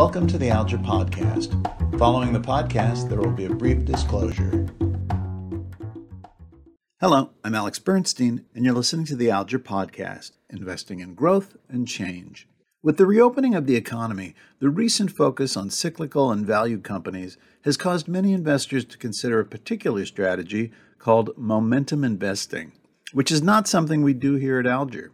Welcome to the Alger Podcast. Following the podcast, there will be a brief disclosure. Hello, I'm Alex Bernstein, and you're listening to the Alger Podcast, investing in growth and change. With the reopening of the economy, the recent focus on cyclical and value companies has caused many investors to consider a particular strategy called momentum investing, which is not something we do here at Alger.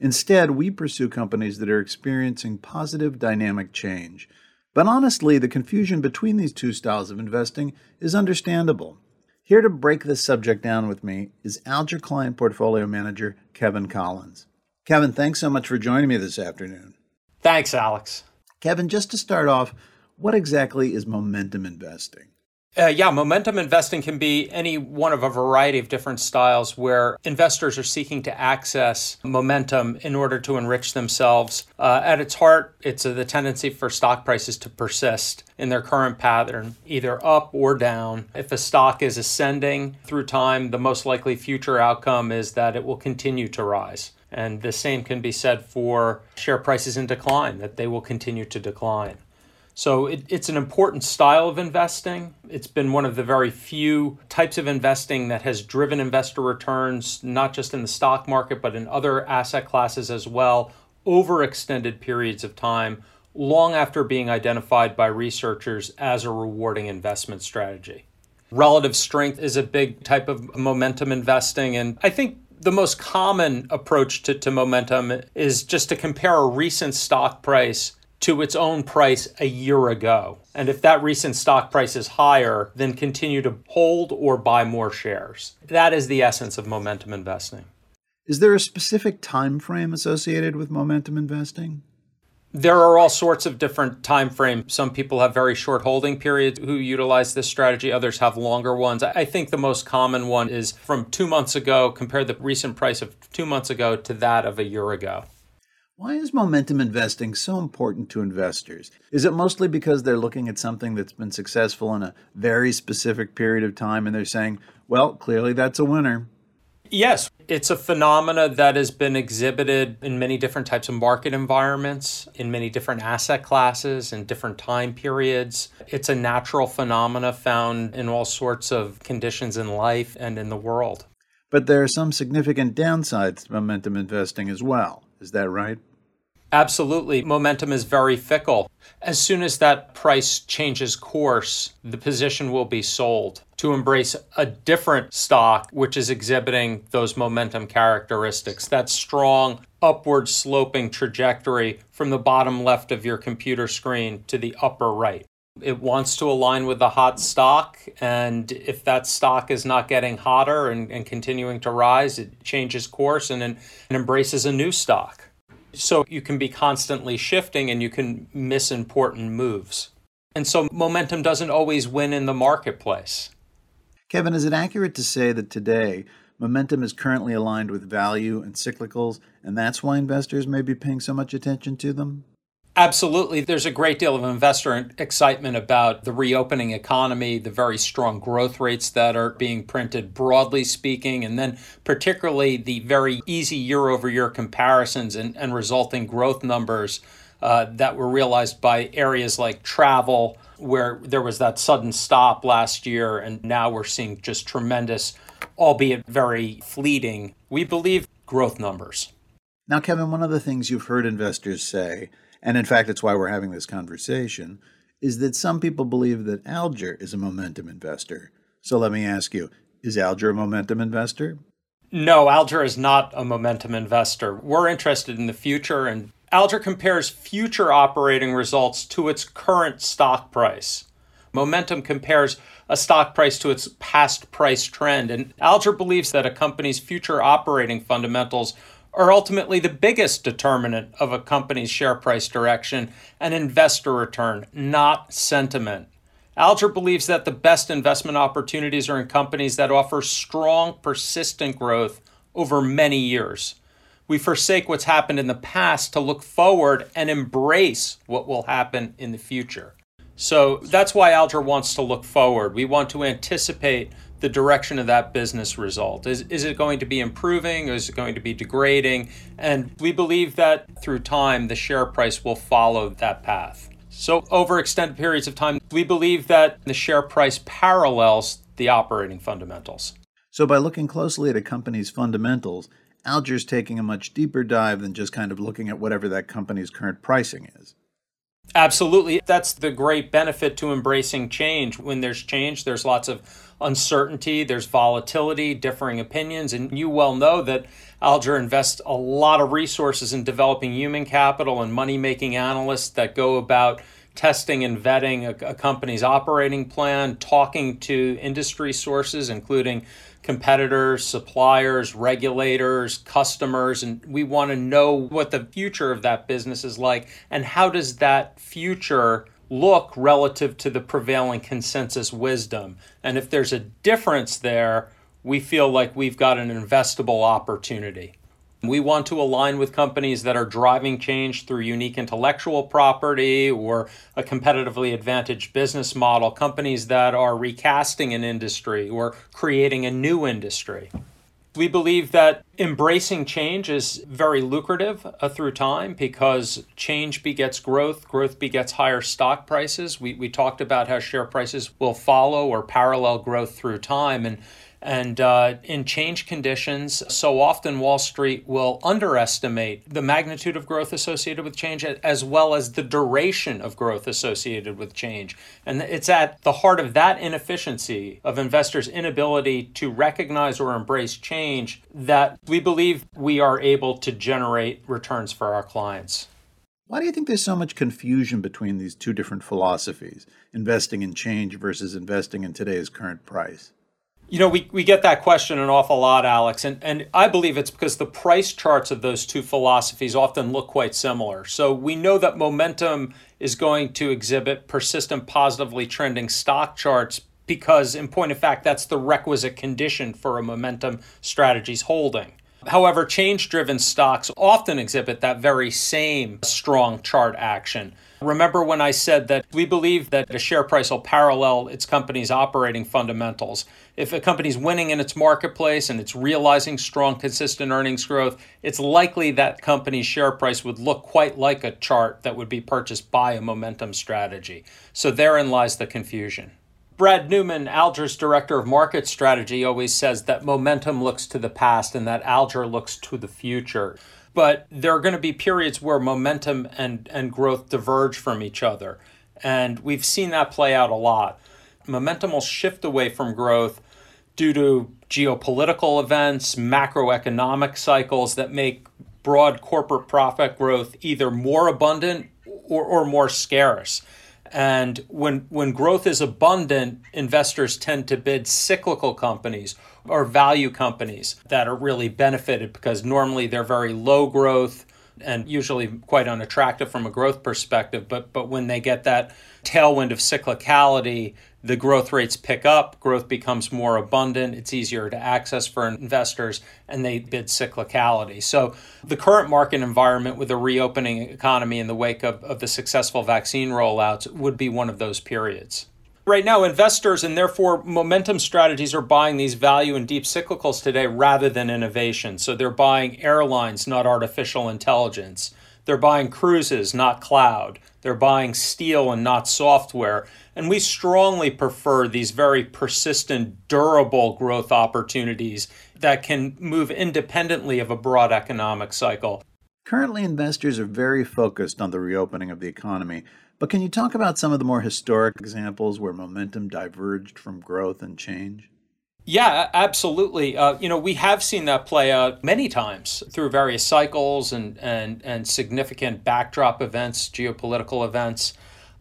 Instead, we pursue companies that are experiencing positive dynamic change. But honestly, the confusion between these two styles of investing is understandable. Here to break this subject down with me is Alger Client Portfolio Manager Kevin Collins. Kevin, thanks so much for joining me this afternoon. Thanks, Alex. Kevin, just to start off, what exactly is momentum investing? Uh, yeah, momentum investing can be any one of a variety of different styles where investors are seeking to access momentum in order to enrich themselves. Uh, at its heart, it's the tendency for stock prices to persist in their current pattern, either up or down. If a stock is ascending through time, the most likely future outcome is that it will continue to rise. And the same can be said for share prices in decline, that they will continue to decline. So it, it's an important style of investing. It's been one of the very few types of investing that has driven investor returns, not just in the stock market, but in other asset classes as well, over extended periods of time, long after being identified by researchers as a rewarding investment strategy. Relative strength is a big type of momentum investing. And I think the most common approach to, to momentum is just to compare a recent stock price to its own price a year ago. And if that recent stock price is higher, then continue to hold or buy more shares. That is the essence of momentum investing. Is there a specific time frame associated with momentum investing? There are all sorts of different time frames. Some people have very short holding periods who utilize this strategy, others have longer ones. I think the most common one is from 2 months ago, compare the recent price of 2 months ago to that of a year ago. Why is momentum investing so important to investors? Is it mostly because they're looking at something that's been successful in a very specific period of time and they're saying, well, clearly that's a winner? Yes, it's a phenomena that has been exhibited in many different types of market environments, in many different asset classes, in different time periods. It's a natural phenomena found in all sorts of conditions in life and in the world. But there are some significant downsides to momentum investing as well. Is that right? Absolutely. Momentum is very fickle. As soon as that price changes course, the position will be sold to embrace a different stock, which is exhibiting those momentum characteristics, that strong upward sloping trajectory from the bottom left of your computer screen to the upper right. It wants to align with the hot stock, and if that stock is not getting hotter and, and continuing to rise, it changes course and, and embraces a new stock. So you can be constantly shifting and you can miss important moves. And so momentum doesn't always win in the marketplace. Kevin, is it accurate to say that today momentum is currently aligned with value and cyclicals, and that's why investors may be paying so much attention to them? Absolutely. There's a great deal of investor excitement about the reopening economy, the very strong growth rates that are being printed, broadly speaking, and then particularly the very easy year over year comparisons and, and resulting growth numbers uh, that were realized by areas like travel, where there was that sudden stop last year, and now we're seeing just tremendous, albeit very fleeting, we believe, growth numbers. Now, Kevin, one of the things you've heard investors say and in fact, it's why we're having this conversation, is that some people believe that Alger is a momentum investor. So let me ask you is Alger a momentum investor? No, Alger is not a momentum investor. We're interested in the future, and Alger compares future operating results to its current stock price. Momentum compares a stock price to its past price trend, and Alger believes that a company's future operating fundamentals are ultimately the biggest determinant of a company's share price direction and investor return, not sentiment. Alger believes that the best investment opportunities are in companies that offer strong, persistent growth over many years. We forsake what's happened in the past to look forward and embrace what will happen in the future. So that's why Alger wants to look forward. We want to anticipate the direction of that business result? Is, is it going to be improving? Is it going to be degrading? And we believe that through time, the share price will follow that path. So, over extended periods of time, we believe that the share price parallels the operating fundamentals. So, by looking closely at a company's fundamentals, Alger's taking a much deeper dive than just kind of looking at whatever that company's current pricing is. Absolutely. That's the great benefit to embracing change. When there's change, there's lots of uncertainty, there's volatility, differing opinions, and you well know that Alger invests a lot of resources in developing human capital and money making analysts that go about testing and vetting a, a, company's operating plan, talking to industry sources, including competitors, suppliers, regulators, customers, and we want to know what the future of that business is like and how does that future look relative to the prevailing consensus wisdom. And if there's a difference there, we feel like we've got an investable opportunity. We want to align with companies that are driving change through unique intellectual property or a competitively advantaged business model, companies that are recasting an industry or creating a new industry. We believe that embracing change is very lucrative uh, through time because change begets growth, growth begets higher stock prices. We, we talked about how share prices will follow or parallel growth through time. And and uh, in change conditions, so often Wall Street will underestimate the magnitude of growth associated with change as well as the duration of growth associated with change. And it's at the heart of that inefficiency of investors' inability to recognize or embrace change that we believe we are able to generate returns for our clients. Why do you think there's so much confusion between these two different philosophies, investing in change versus investing in today's current price? You know, we, we get that question an awful lot, Alex, and, and I believe it's because the price charts of those two philosophies often look quite similar. So we know that momentum is going to exhibit persistent positively trending stock charts because, in point of fact, that's the requisite condition for a momentum strategy's holding. However, change driven stocks often exhibit that very same strong chart action. Remember when I said that we believe that a share price will parallel its company's operating fundamentals. If a company's winning in its marketplace and it's realizing strong, consistent earnings growth, it's likely that company's share price would look quite like a chart that would be purchased by a momentum strategy. So therein lies the confusion. Brad Neuman, Alger's director of market strategy, always says that momentum looks to the past and that Alger looks to the future. But there are going to be periods where momentum and, and growth diverge from each other. And we've seen that play out a lot. Momentum will shift away from growth due to geopolitical events, macroeconomic cycles that make broad corporate profit growth either more abundant or, or more scarce. And when when growth is abundant, investors tend to bid cyclical companies or value companies that are really benefited because normally they're very low growth and usually quite unattractive from a growth perspective. But but when they get that tailwind of cyclicality, the growth rates pick up, growth becomes more abundant, it's easier to access for investors, and they bid cyclicality. So, the current market environment with a reopening economy in the wake of, of the successful vaccine rollouts would be one of those periods. Right now, investors and therefore momentum strategies are buying these value and deep cyclicals today rather than innovation. So, they're buying airlines, not artificial intelligence. They're buying cruises, not cloud. They're buying steel and not software. And we strongly prefer these very persistent, durable growth opportunities that can move independently of a broad economic cycle. Currently, investors are very focused on the reopening of the economy, but can you talk about some of the more historic examples where momentum diverged from growth and change? Yeah, absolutely. Uh, you know, we have seen that play out many times through various cycles and, and, and significant backdrop events, geopolitical events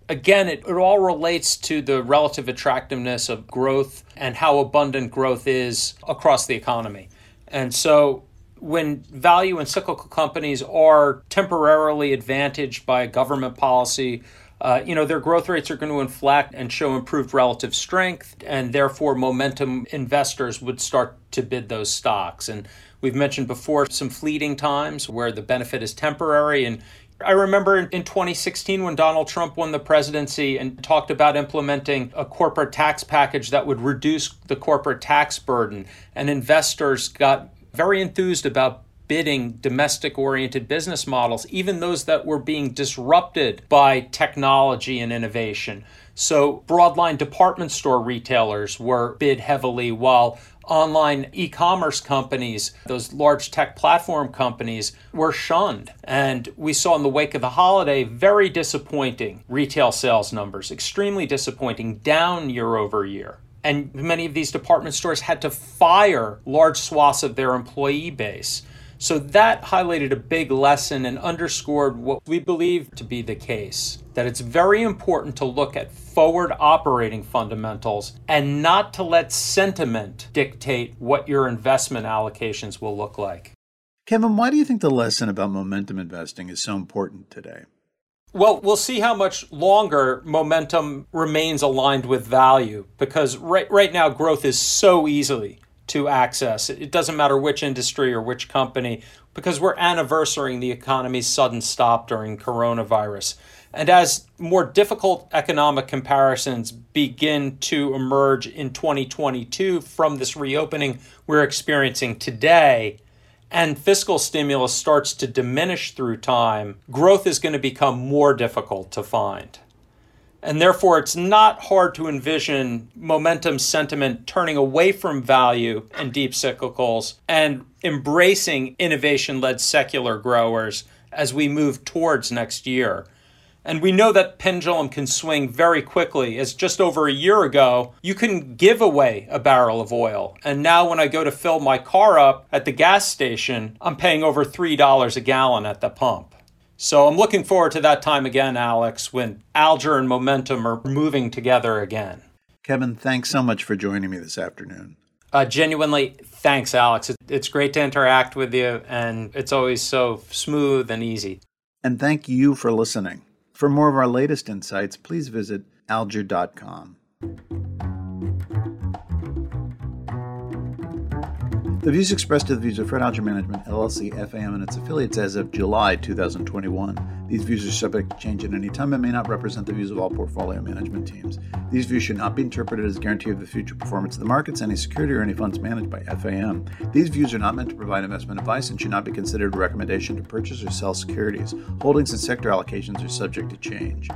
again, it, it all relates to the relative attractiveness of growth and how abundant growth is across the economy. And so when value and cyclical companies are temporarily advantaged by government policy, uh, you know, their growth rates are going to inflect and show improved relative strength, and therefore momentum investors would start to bid those stocks. And we've mentioned before some fleeting times where the benefit is temporary, and I remember in 2016 when Donald Trump won the presidency and talked about implementing a corporate tax package that would reduce the corporate tax burden, and investors got very enthused about bidding domestic oriented business models, even those that were being disrupted by technology and innovation. So, broadline department store retailers were bid heavily, while online e commerce companies, those large tech platform companies, were shunned. And we saw in the wake of the holiday very disappointing retail sales numbers, extremely disappointing, down year over year. And many of these department stores had to fire large swaths of their employee base. So that highlighted a big lesson and underscored what we believe to be the case that it's very important to look at forward operating fundamentals and not to let sentiment dictate what your investment allocations will look like. Kevin, why do you think the lesson about momentum investing is so important today? Well, we'll see how much longer momentum remains aligned with value because right, right now growth is so easily to access. It doesn't matter which industry or which company because we're anniversarying the economy's sudden stop during coronavirus. And as more difficult economic comparisons begin to emerge in 2022 from this reopening we're experiencing today, and fiscal stimulus starts to diminish through time, growth is going to become more difficult to find. And therefore, it's not hard to envision momentum sentiment turning away from value and deep cyclicals and embracing innovation led secular growers as we move towards next year. And we know that pendulum can swing very quickly. As just over a year ago, you can give away a barrel of oil. And now, when I go to fill my car up at the gas station, I'm paying over $3 a gallon at the pump. So I'm looking forward to that time again, Alex, when Alger and Momentum are moving together again. Kevin, thanks so much for joining me this afternoon. Uh, genuinely, thanks, Alex. It's great to interact with you, and it's always so smooth and easy. And thank you for listening. For more of our latest insights, please visit alger.com. The views expressed are the views of Fred Alger Management, LLC, FAM, and its affiliates as of July 2021. These views are subject to change at any time and may not represent the views of all portfolio management teams. These views should not be interpreted as a guarantee of the future performance of the markets, any security, or any funds managed by FAM. These views are not meant to provide investment advice and should not be considered a recommendation to purchase or sell securities. Holdings and sector allocations are subject to change.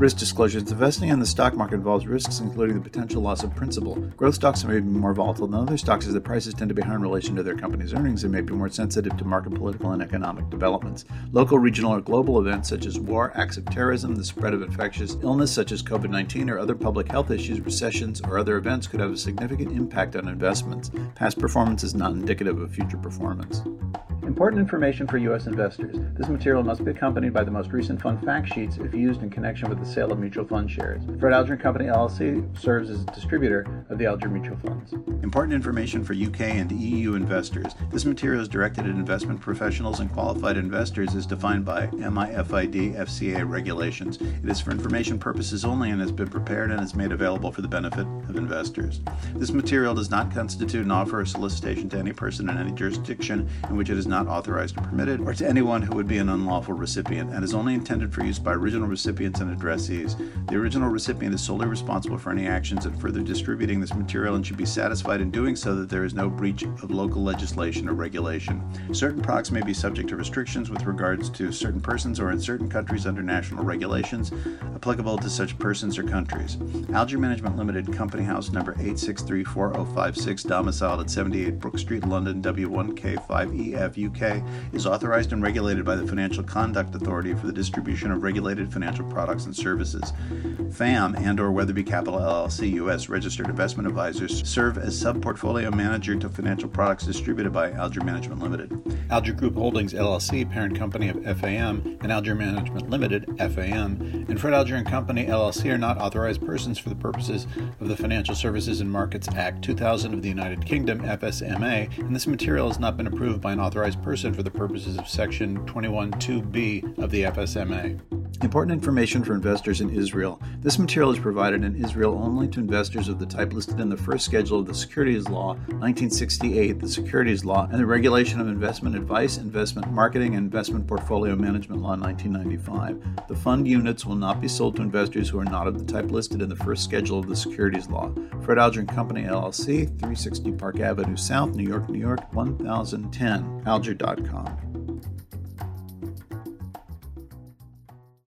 Risk disclosures. Investing in the stock market involves risks, including the potential loss of principal. Growth stocks may be more volatile than other stocks as the prices tend to be higher in relation to their company's earnings and may be more sensitive to market, political, and economic developments. Local, regional, or global events such as war, acts of terrorism, the spread of infectious illness such as COVID 19, or other public health issues, recessions, or other events could have a significant impact on investments. Past performance is not indicative of future performance. Important information for U.S. investors. This material must be accompanied by the most recent fund fact sheets if used in connection with the sale of mutual fund shares. Fred Alger Company LLC serves as a distributor of the Alger Mutual Funds. Important information for UK and EU investors. This material is directed at investment professionals and qualified investors as defined by MIFID FCA regulations. It is for information purposes only and has been prepared and is made available for the benefit of investors. This material does not constitute an offer or solicitation to any person in any jurisdiction in which it is not authorized or permitted, or to anyone who would be an unlawful recipient, and is only intended for use by original recipients and addressees. The original recipient is solely responsible for any actions in further distributing this material and should be satisfied in doing so that there is no breach of local legislation or regulation. Certain products may be subject to restrictions with regards to certain persons or in certain countries under national regulations applicable to such persons or countries. Alger Management Limited, Company House number 8634056, domiciled at 78 Brook Street, London, W1K5EF, UK, is authorized and regulated by the Financial Conduct Authority for the distribution of regulated financial products and services. FAM and or Weatherbie Capital LLC US registered investment advisors serve as sub-portfolio manager to financial products distributed by Alger Management Limited. Alger Group Holdings LLC, parent company of FAM, and Alger Management Limited, FAM, and Fred Alger and Company LLC are not authorized persons for the purposes of the Financial Services and Markets Act 2000 of the United Kingdom, FSMA, and this material has not been approved by an authorized person for the purposes of Section 21.2b of the FSMA. Important information for investors in Israel. This material is provided in Israel only to investors of the type listed in the first schedule of the Securities Law 1968, the Securities Law, and the Regulation of Investment Advice, Investment Marketing, and Investment Portfolio Management Law 1995. The fund units will not be sold to investors who are not of the type listed in the first schedule of the Securities Law. Fred Alger Company LLC, 360 Park Avenue South, New York, New York 1010, alger.com.